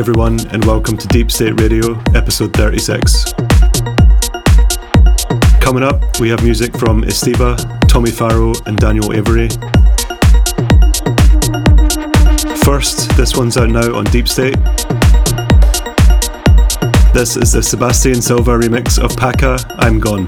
Everyone, and welcome to Deep State Radio, episode 36. Coming up, we have music from Estiva, Tommy Farrow, and Daniel Avery. First, this one's out now on Deep State. This is the Sebastian Silva remix of Paka, I'm Gone.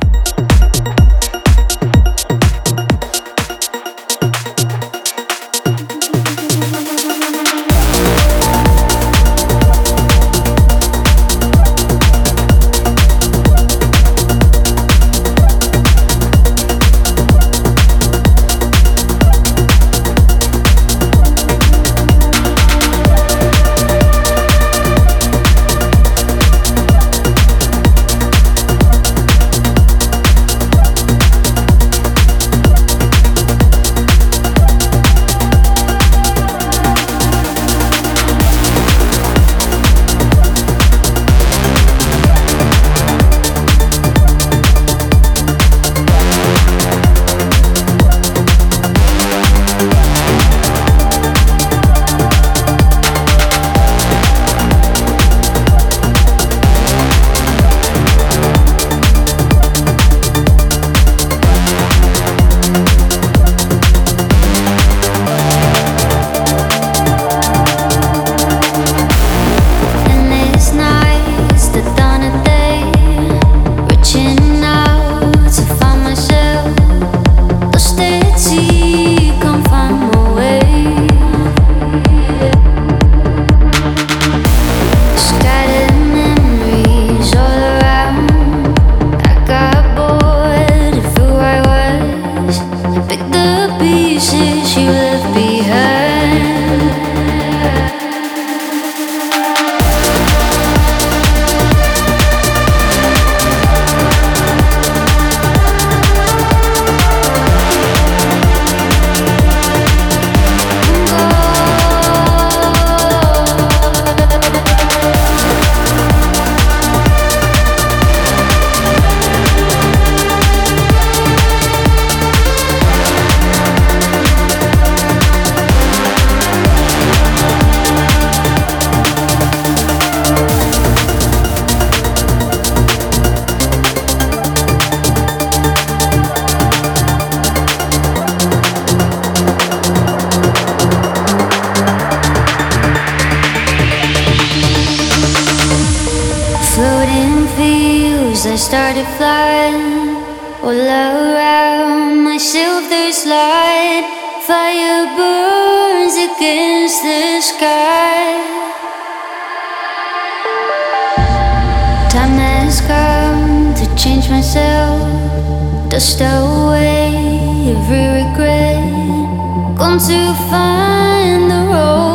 every regret, come to find the road.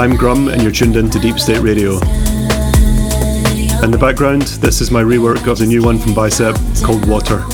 I'm Grum, and you're tuned in to Deep State Radio. In the background, this is my rework of the new one from Bicep called Water.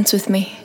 Dance with me.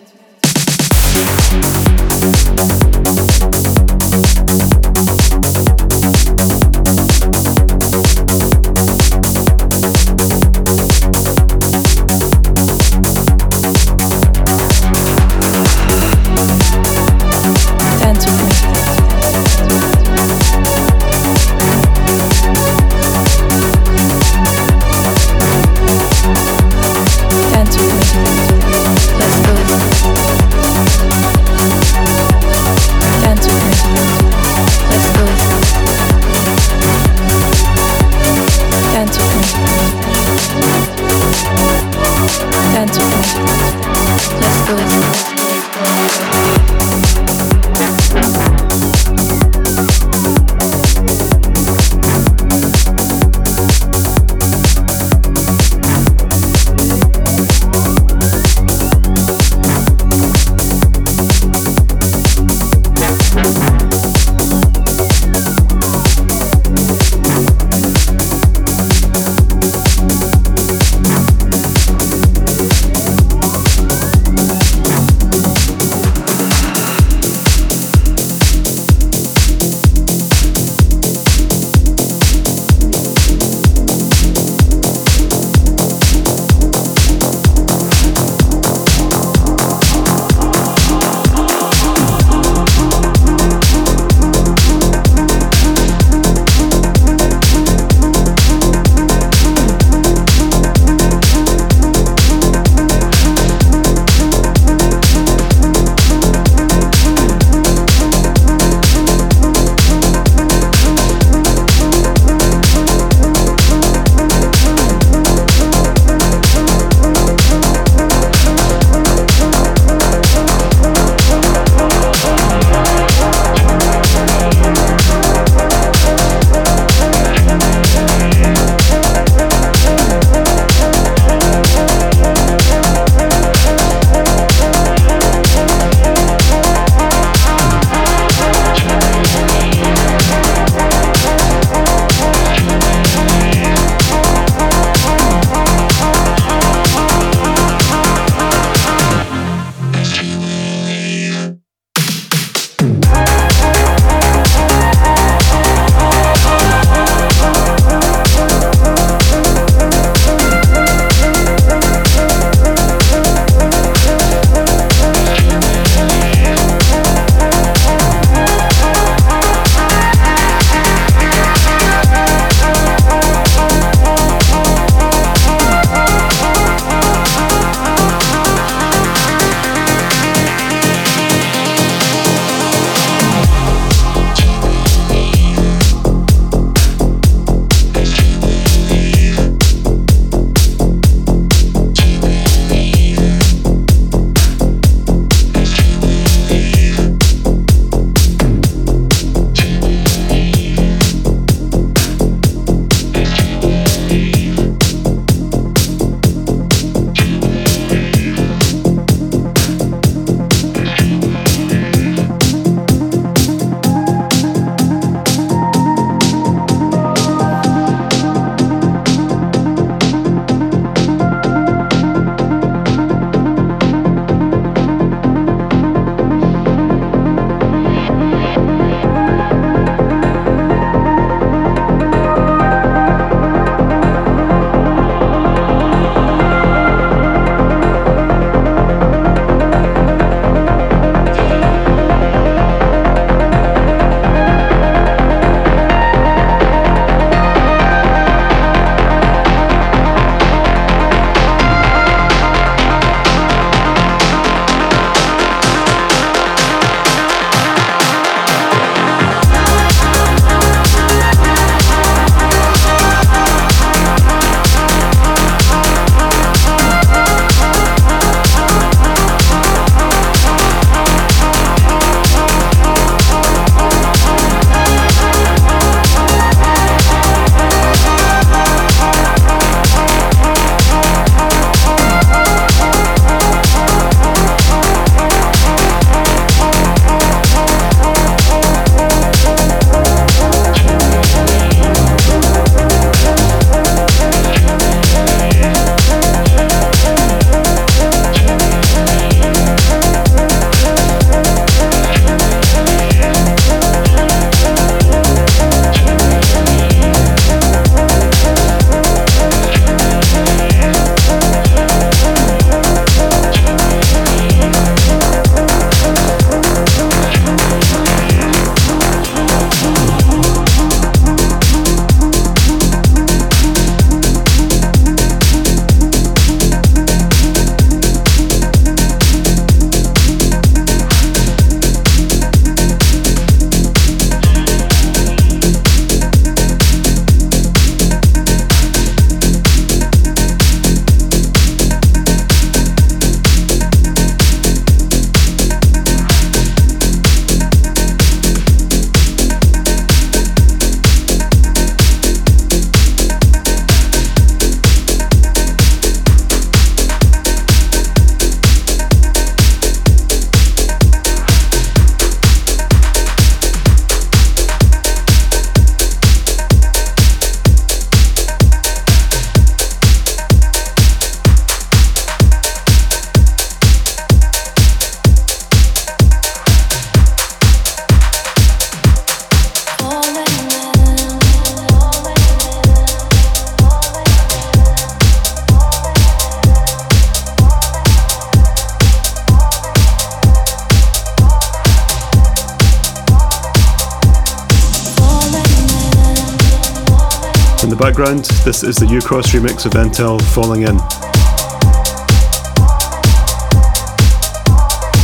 This is the U-Cross remix of Intel Falling In.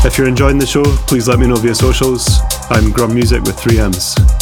If you're enjoying the show, please let me know via socials. I'm Grum Music with 3 M's.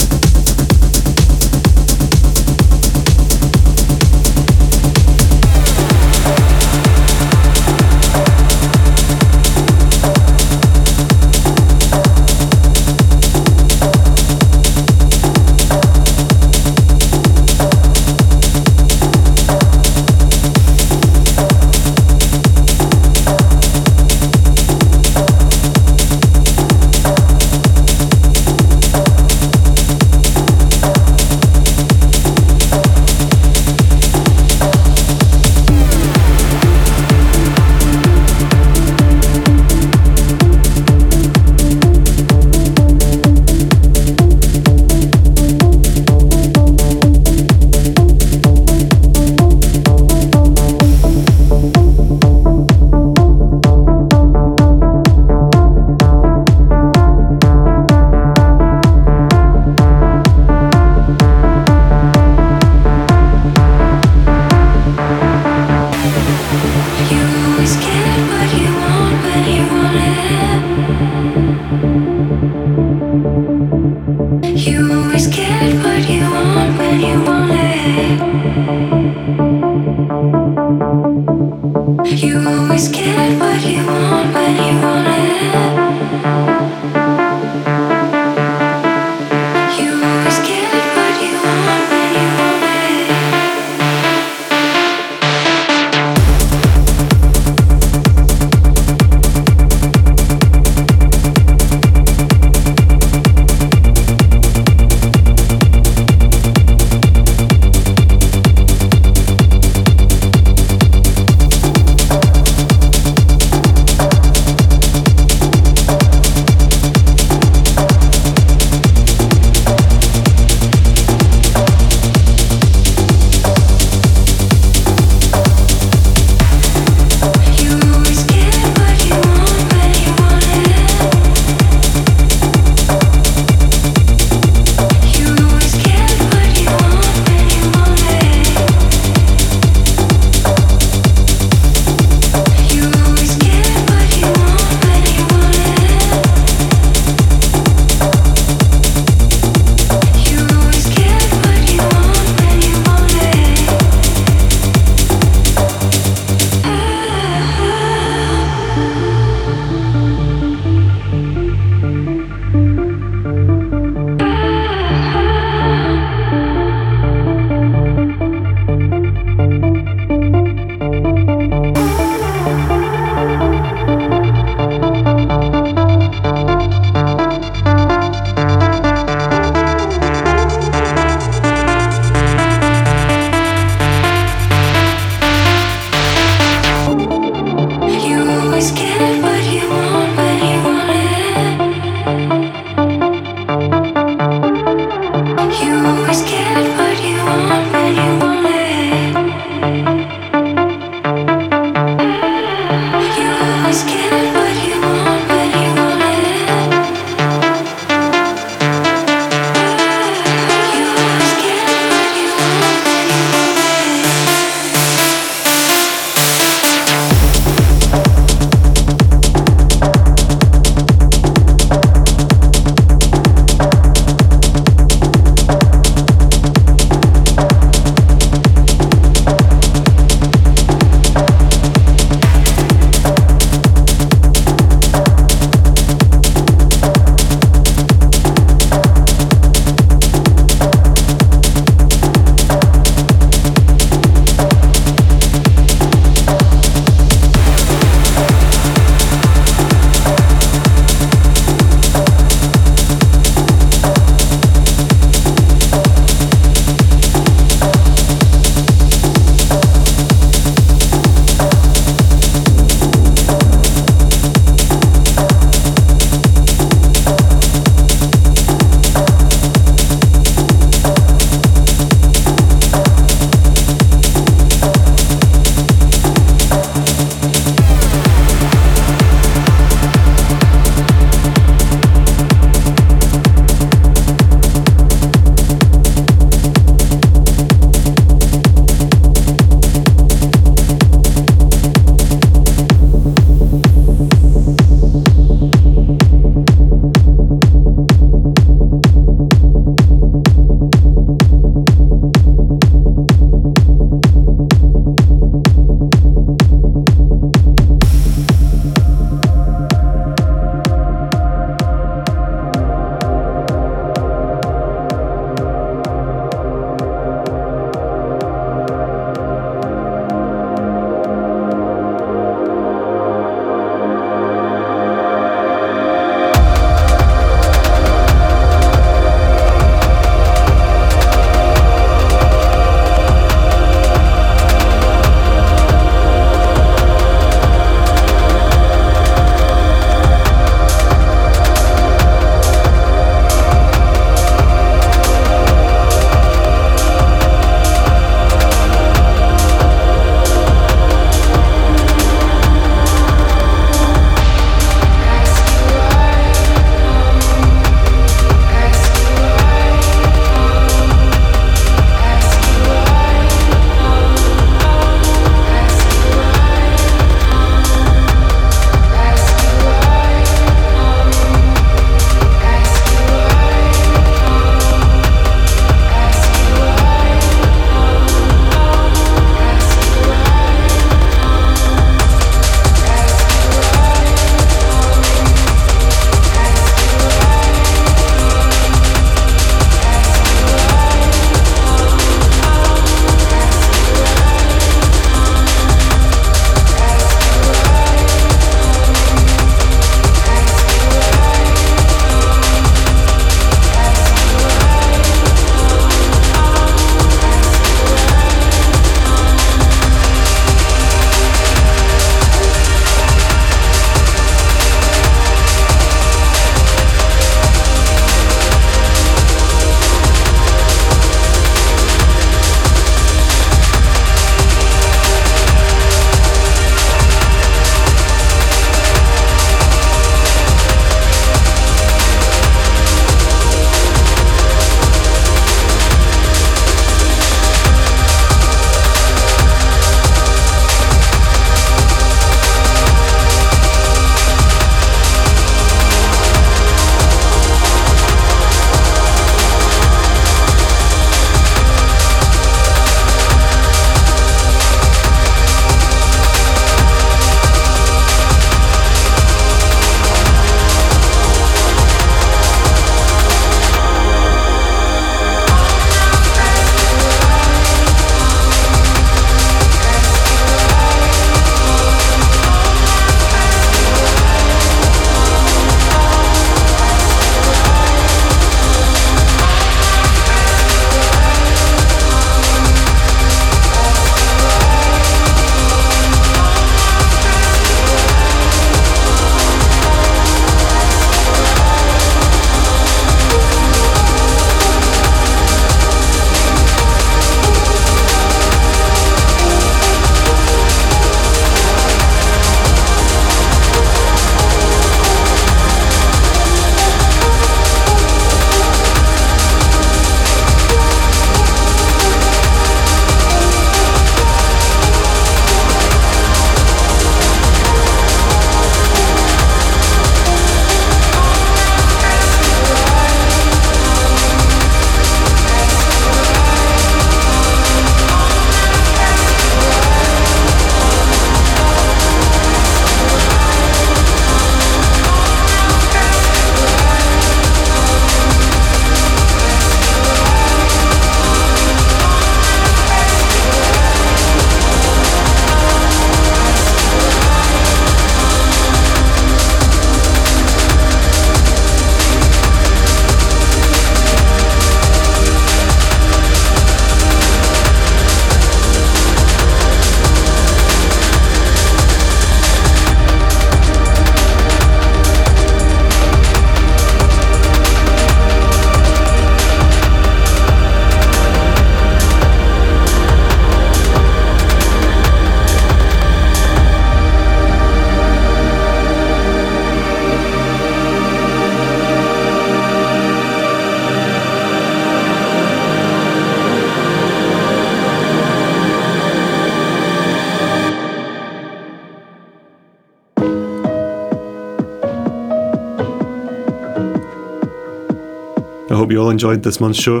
Hope you all enjoyed this month's show.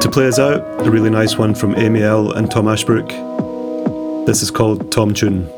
To play us out, a really nice one from Amy L and Tom Ashbrook. This is called Tom Tune.